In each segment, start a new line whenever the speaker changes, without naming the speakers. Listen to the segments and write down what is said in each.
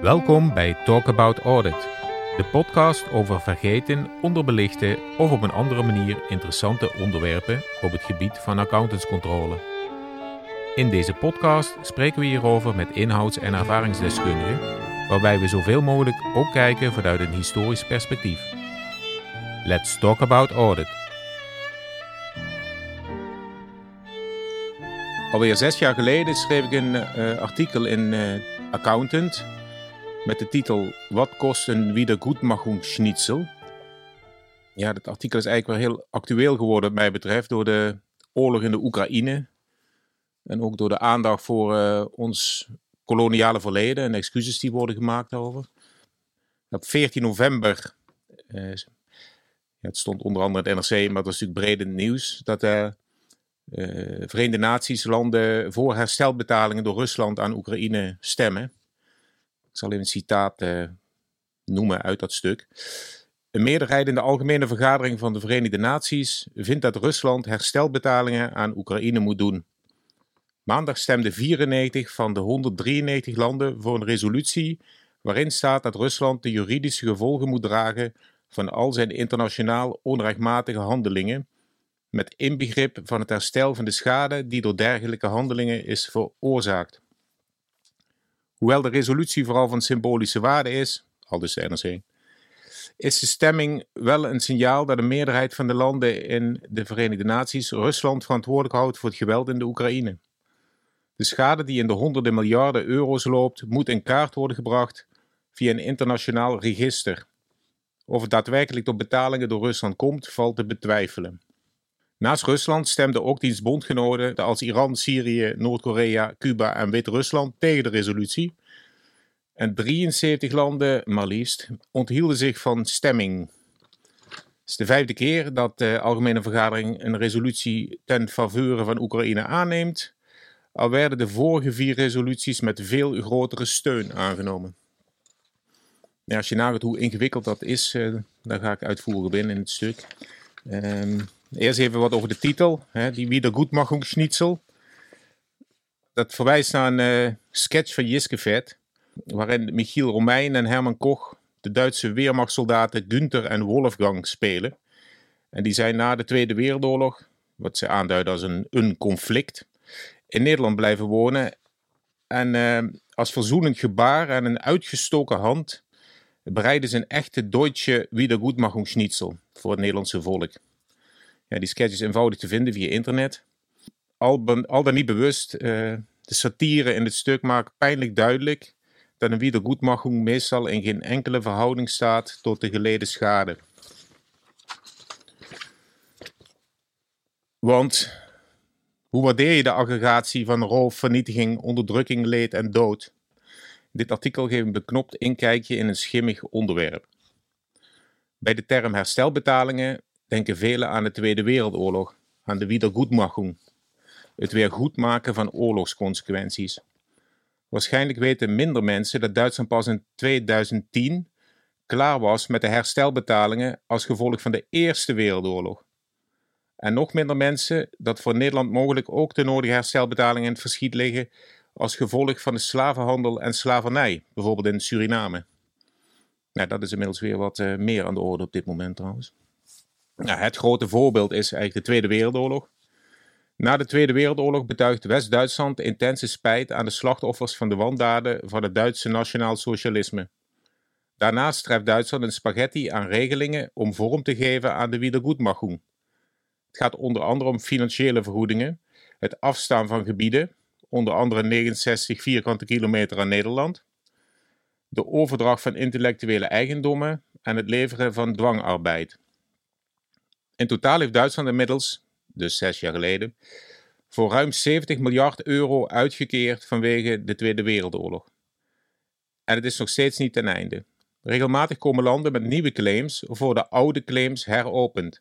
Welkom bij Talk About Audit, de podcast over vergeten, onderbelichte of op een andere manier interessante onderwerpen op het gebied van accountantscontrole. In deze podcast spreken we hierover met inhouds- en ervaringsdeskundigen, waarbij we zoveel mogelijk ook kijken vanuit een historisch perspectief. Let's talk about audit. Alweer zes jaar geleden schreef ik een uh, artikel in uh, Accountant met de titel Wat kost een Wiedergutmachungsschnitzel? Ja, dat artikel is eigenlijk wel heel actueel geworden, wat mij betreft, door de oorlog in de Oekraïne. En ook door de aandacht voor uh, ons koloniale verleden en excuses die worden gemaakt daarover. Op 14 november, ja, het stond onder andere het NRC, maar dat is natuurlijk breed nieuws, dat de uh, Verenigde Naties landen voor herstelbetalingen door Rusland aan Oekraïne stemmen. Ik zal even een citaat uh, noemen uit dat stuk. Een meerderheid in de Algemene Vergadering van de Verenigde Naties vindt dat Rusland herstelbetalingen aan Oekraïne moet doen. Maandag stemden 94 van de 193 landen voor een resolutie waarin staat dat Rusland de juridische gevolgen moet dragen van al zijn internationaal onrechtmatige handelingen, met inbegrip van het herstel van de schade die door dergelijke handelingen is veroorzaakt. Hoewel de resolutie vooral van symbolische waarde is, al dus de NRC, is de stemming wel een signaal dat de meerderheid van de landen in de Verenigde Naties Rusland verantwoordelijk houdt voor het geweld in de Oekraïne. De schade die in de honderden miljarden euro's loopt, moet in kaart worden gebracht via een internationaal register. Of het daadwerkelijk tot betalingen door Rusland komt, valt te betwijfelen. Naast Rusland stemden ook diens bondgenoten als Iran, Syrië, Noord-Korea, Cuba en Wit-Rusland tegen de resolutie. En 73 landen, maar liefst, onthielden zich van stemming. Het is de vijfde keer dat de Algemene Vergadering een resolutie ten faveur van Oekraïne aanneemt. Al werden de vorige vier resoluties met veel grotere steun aangenomen. Als je nagaat hoe ingewikkeld dat is, uh, daar ga ik uitvoerig op in in het stuk. Um, Eerst even wat over de titel, hè, die Wiedergutmachungsschnitzel. Dat verwijst naar een uh, sketch van Jiske Vet, waarin Michiel Romein en Herman Koch de Duitse weermachtssoldaten Günther en Wolfgang spelen. En die zijn na de Tweede Wereldoorlog, wat ze aanduiden als een, een conflict, in Nederland blijven wonen. En uh, als verzoenend gebaar en een uitgestoken hand bereiden ze een echte Deutsche Wiedergutmachungsschnitzel voor het Nederlandse volk. Ja, die sketch is eenvoudig te vinden via internet. Al, al dan niet bewust, uh, de satire in het stuk maakt pijnlijk duidelijk dat een wiedergoedmachung meestal in geen enkele verhouding staat tot de geleden schade. Want hoe waardeer je de aggregatie van roof, vernietiging, onderdrukking, leed en dood? Dit artikel geeft een beknopt inkijkje in een schimmig onderwerp. Bij de term herstelbetalingen denken velen aan de Tweede Wereldoorlog, aan de Wiedergutmachung, het weer goedmaken van oorlogsconsequenties. Waarschijnlijk weten minder mensen dat Duitsland pas in 2010 klaar was met de herstelbetalingen als gevolg van de Eerste Wereldoorlog. En nog minder mensen dat voor Nederland mogelijk ook de nodige herstelbetalingen in het verschiet liggen als gevolg van de slavenhandel en slavernij, bijvoorbeeld in Suriname. Nou, dat is inmiddels weer wat uh, meer aan de orde op dit moment trouwens. Het grote voorbeeld is eigenlijk de Tweede Wereldoorlog. Na de Tweede Wereldoorlog betuigt West-Duitsland intense spijt aan de slachtoffers van de wandaden van het Duitse nationaal socialisme. Daarnaast treft Duitsland een spaghetti aan regelingen om vorm te geven aan de Wiedergutmachung. Het gaat onder andere om financiële vergoedingen, het afstaan van gebieden, onder andere 69 vierkante kilometer aan Nederland, de overdracht van intellectuele eigendommen en het leveren van dwangarbeid. In totaal heeft Duitsland inmiddels, dus zes jaar geleden, voor ruim 70 miljard euro uitgekeerd vanwege de Tweede Wereldoorlog. En het is nog steeds niet ten einde. Regelmatig komen landen met nieuwe claims voor de oude claims heropend.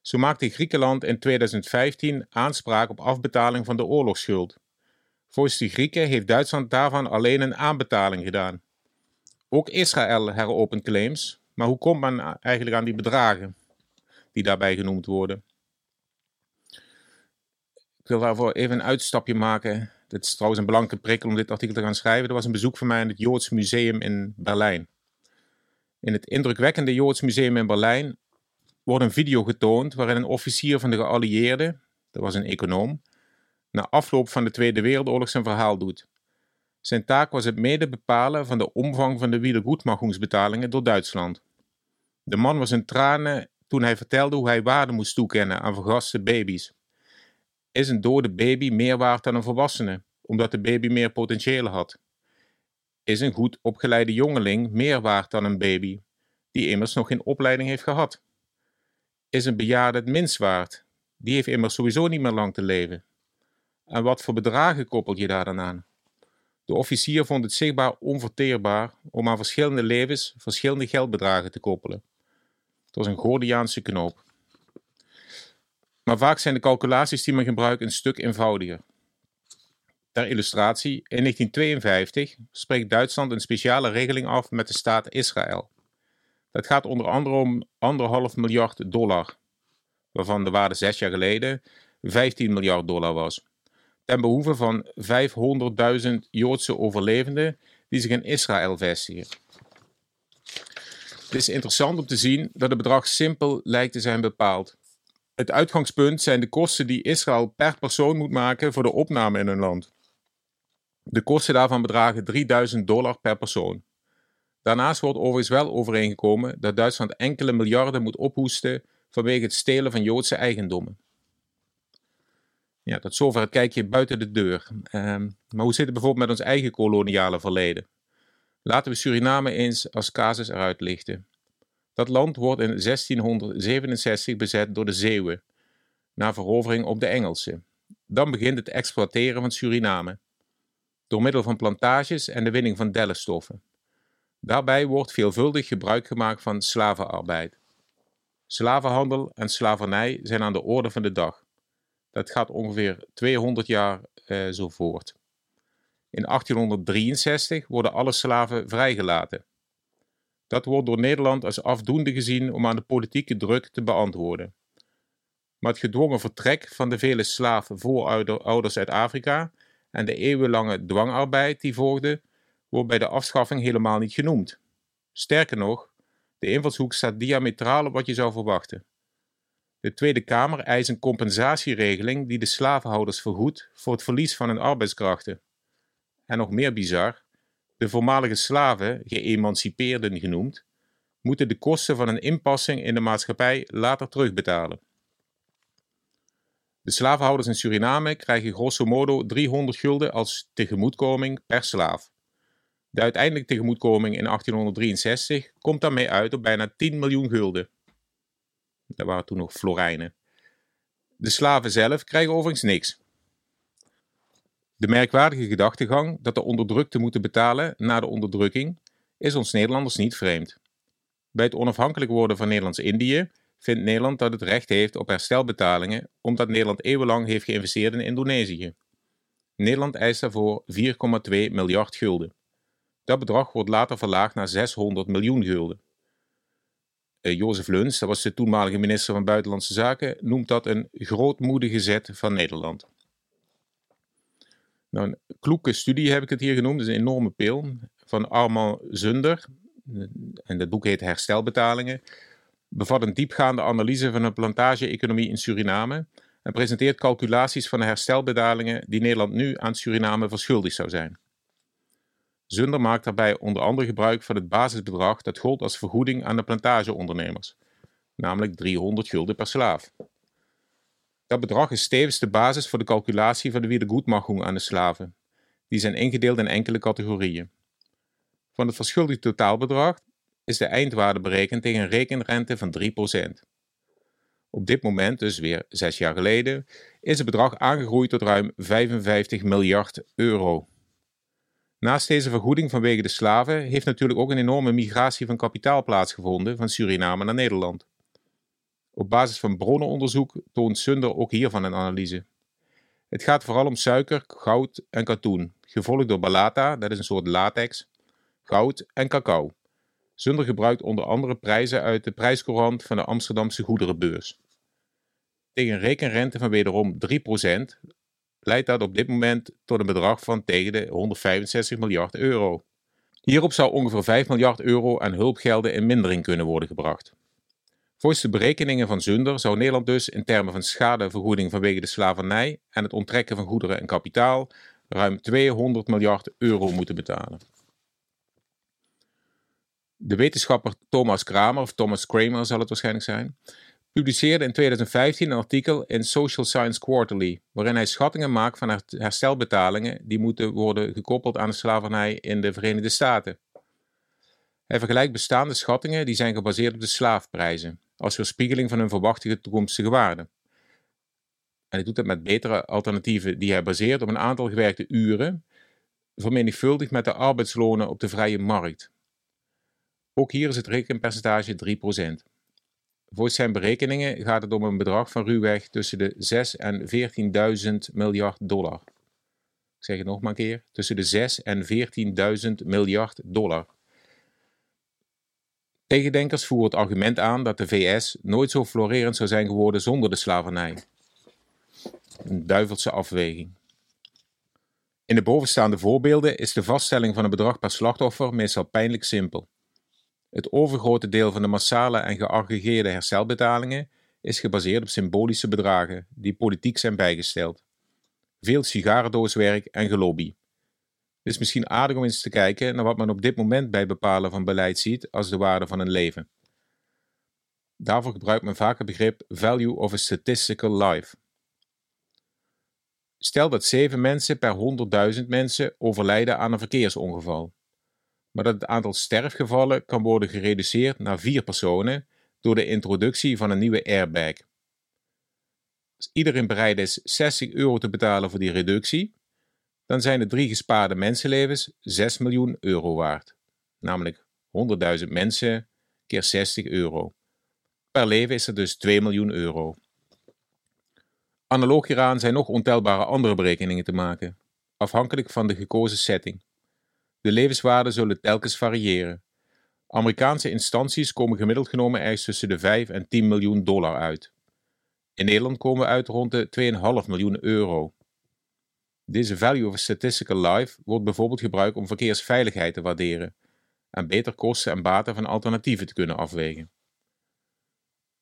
Zo maakte Griekenland in 2015 aanspraak op afbetaling van de oorlogsschuld. Volgens de Grieken heeft Duitsland daarvan alleen een aanbetaling gedaan. Ook Israël heropent claims, maar hoe komt men eigenlijk aan die bedragen? Die daarbij genoemd worden. Ik wil daarvoor even een uitstapje maken dit is trouwens een belangrijke prikkel om dit artikel te gaan schrijven. Er was een bezoek van mij in het Joods Museum in Berlijn. In het indrukwekkende Joods Museum in Berlijn wordt een video getoond waarin een officier van de geallieerden, dat was een econoom, na afloop van de Tweede Wereldoorlog zijn verhaal doet. Zijn taak was het mede bepalen van de omvang van de wiedergoedmachingsbetalingen door Duitsland. De man was in tranen toen hij vertelde hoe hij waarde moest toekennen aan vergaste baby's. Is een dode baby meer waard dan een volwassene, omdat de baby meer potentieel had? Is een goed opgeleide jongeling meer waard dan een baby, die immers nog geen opleiding heeft gehad? Is een bejaarde het minst waard? Die heeft immers sowieso niet meer lang te leven. En wat voor bedragen koppel je daar dan aan? De officier vond het zichtbaar onverteerbaar om aan verschillende levens verschillende geldbedragen te koppelen. Het was een Gordiaanse knoop. Maar vaak zijn de calculaties die men gebruikt een stuk eenvoudiger. Ter illustratie, in 1952 spreekt Duitsland een speciale regeling af met de staat Israël. Dat gaat onder andere om anderhalf miljard dollar, waarvan de waarde zes jaar geleden 15 miljard dollar was. Ten behoeve van 500.000 Joodse overlevenden die zich in Israël vestigen. Het is interessant om te zien dat het bedrag simpel lijkt te zijn bepaald. Het uitgangspunt zijn de kosten die Israël per persoon moet maken voor de opname in hun land. De kosten daarvan bedragen 3000 dollar per persoon. Daarnaast wordt overigens wel overeengekomen dat Duitsland enkele miljarden moet ophoesten vanwege het stelen van Joodse eigendommen. Ja, tot zover het kijkje buiten de deur. Ehm, maar hoe zit het bijvoorbeeld met ons eigen koloniale verleden? Laten we Suriname eens als casus eruit lichten. Dat land wordt in 1667 bezet door de Zeeuwen, na verovering op de Engelsen. Dan begint het exploiteren van Suriname, door middel van plantages en de winning van dellenstoffen. Daarbij wordt veelvuldig gebruik gemaakt van slavenarbeid. Slavenhandel en slavernij zijn aan de orde van de dag. Dat gaat ongeveer 200 jaar eh, zo voort. In 1863 worden alle slaven vrijgelaten. Dat wordt door Nederland als afdoende gezien om aan de politieke druk te beantwoorden. Maar het gedwongen vertrek van de vele slavenvoorouders uit Afrika en de eeuwenlange dwangarbeid die volgde, wordt bij de afschaffing helemaal niet genoemd. Sterker nog, de invalshoek staat diametraal op wat je zou verwachten. De Tweede Kamer eist een compensatieregeling die de slavenhouders vergoedt voor het verlies van hun arbeidskrachten. En nog meer bizar, de voormalige slaven, geëmancipeerden genoemd, moeten de kosten van een inpassing in de maatschappij later terugbetalen. De slavenhouders in Suriname krijgen grosso modo 300 gulden als tegemoetkoming per slaaf. De uiteindelijke tegemoetkoming in 1863 komt daarmee uit op bijna 10 miljoen gulden. Dat waren toen nog florijnen. De slaven zelf krijgen overigens niks. De merkwaardige gedachtegang dat de onderdrukten moeten betalen na de onderdrukking is ons Nederlanders niet vreemd. Bij het onafhankelijk worden van Nederlands-Indië vindt Nederland dat het recht heeft op herstelbetalingen omdat Nederland eeuwenlang heeft geïnvesteerd in Indonesië. Nederland eist daarvoor 4,2 miljard gulden. Dat bedrag wordt later verlaagd naar 600 miljoen gulden. Uh, Jozef Luns, dat was de toenmalige minister van Buitenlandse Zaken, noemt dat een grootmoedige zet van Nederland. Nou, een kloeke studie heb ik het hier genoemd, dat is een enorme pil, van Armand Zunder. En dat boek heet Herstelbetalingen. Bevat een diepgaande analyse van de plantage-economie in Suriname en presenteert calculaties van de herstelbetalingen die Nederland nu aan Suriname verschuldigd zou zijn. Zunder maakt daarbij onder andere gebruik van het basisbedrag dat gold als vergoeding aan de plantageondernemers, namelijk 300 gulden per slaaf. Dat bedrag is tevens de basis voor de calculatie van de wiedergoedmachung aan de slaven. Die zijn ingedeeld in enkele categorieën. Van het verschuldigd totaalbedrag is de eindwaarde berekend tegen een rekenrente van 3%. Op dit moment, dus weer zes jaar geleden, is het bedrag aangegroeid tot ruim 55 miljard euro. Naast deze vergoeding vanwege de slaven heeft natuurlijk ook een enorme migratie van kapitaal plaatsgevonden van Suriname naar Nederland. Op basis van bronnenonderzoek toont Sunder ook hiervan een analyse. Het gaat vooral om suiker, goud en katoen, gevolgd door balata, dat is een soort latex, goud en cacao. Sunder gebruikt onder andere prijzen uit de prijscourant van de Amsterdamse goederenbeurs. Tegen een rekenrente van wederom 3% leidt dat op dit moment tot een bedrag van tegen de 165 miljard euro. Hierop zou ongeveer 5 miljard euro aan hulpgelden in mindering kunnen worden gebracht. Volgens de berekeningen van Zunder zou Nederland dus in termen van schadevergoeding vanwege de slavernij en het onttrekken van goederen en kapitaal ruim 200 miljard euro moeten betalen. De wetenschapper Thomas Kramer, of Thomas Kramer zal het waarschijnlijk zijn, publiceerde in 2015 een artikel in Social Science Quarterly, waarin hij schattingen maakt van herstelbetalingen die moeten worden gekoppeld aan de slavernij in de Verenigde Staten. Hij vergelijkt bestaande schattingen die zijn gebaseerd op de slaafprijzen, als weerspiegeling van hun verwachte toekomstige waarde. En hij doet dat met betere alternatieven die hij baseert op een aantal gewerkte uren, vermenigvuldigd met de arbeidslonen op de vrije markt. Ook hier is het rekenpercentage 3%. Volgens zijn berekeningen gaat het om een bedrag van ruwweg tussen de 6 en 14.000 miljard dollar. Ik zeg het nog maar een keer: tussen de 6 en 14.000 miljard dollar. Tegendenkers voeren het argument aan dat de VS nooit zo florerend zou zijn geworden zonder de slavernij. Een duivelse afweging. In de bovenstaande voorbeelden is de vaststelling van een bedrag per slachtoffer meestal pijnlijk simpel. Het overgrote deel van de massale en geaggregeerde herstelbetalingen is gebaseerd op symbolische bedragen die politiek zijn bijgesteld. Veel sigarendooswerk en gelobby. Is misschien aardig om eens te kijken naar wat men op dit moment bij bepalen van beleid ziet als de waarde van een leven. Daarvoor gebruikt men vaak het begrip value of a statistical life. Stel dat 7 mensen per 100.000 mensen overlijden aan een verkeersongeval maar dat het aantal sterfgevallen kan worden gereduceerd naar vier personen door de introductie van een nieuwe airbag. Als iedereen bereid is 60 euro te betalen voor die reductie, dan zijn de drie gespaarde mensenlevens 6 miljoen euro waard. Namelijk 100.000 mensen keer 60 euro. Per leven is dat dus 2 miljoen euro. Analoog hieraan zijn nog ontelbare andere berekeningen te maken, afhankelijk van de gekozen setting. De levenswaarden zullen telkens variëren. Amerikaanse instanties komen gemiddeld genomen ergens tussen de 5 en 10 miljoen dollar uit. In Nederland komen we uit rond de 2,5 miljoen euro. Deze value of statistical life wordt bijvoorbeeld gebruikt om verkeersveiligheid te waarderen en beter kosten en baten van alternatieven te kunnen afwegen.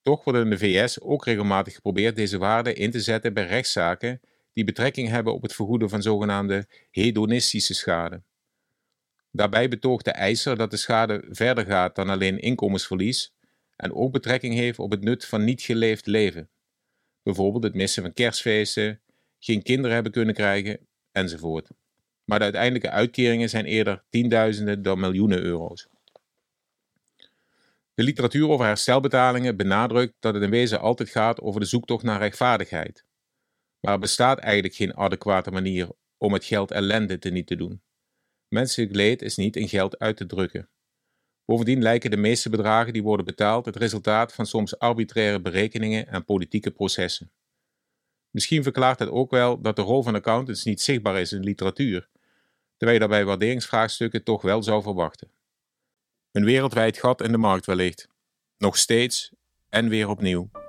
Toch wordt in de VS ook regelmatig geprobeerd deze waarden in te zetten bij rechtszaken die betrekking hebben op het vergoeden van zogenaamde hedonistische schade. Daarbij betoogt de eiser dat de schade verder gaat dan alleen inkomensverlies en ook betrekking heeft op het nut van niet geleefd leven. Bijvoorbeeld het missen van kerstfeesten, geen kinderen hebben kunnen krijgen enzovoort. Maar de uiteindelijke uitkeringen zijn eerder tienduizenden dan miljoenen euro's. De literatuur over herstelbetalingen benadrukt dat het in wezen altijd gaat over de zoektocht naar rechtvaardigheid. Maar er bestaat eigenlijk geen adequate manier om het geld ellende te niet te doen. Menselijk leed is niet in geld uit te drukken. Bovendien lijken de meeste bedragen die worden betaald het resultaat van soms arbitraire berekeningen en politieke processen. Misschien verklaart het ook wel dat de rol van accountants niet zichtbaar is in literatuur, terwijl je daarbij waarderingsvraagstukken toch wel zou verwachten. Een wereldwijd gat in de markt wellicht. Nog steeds en weer opnieuw.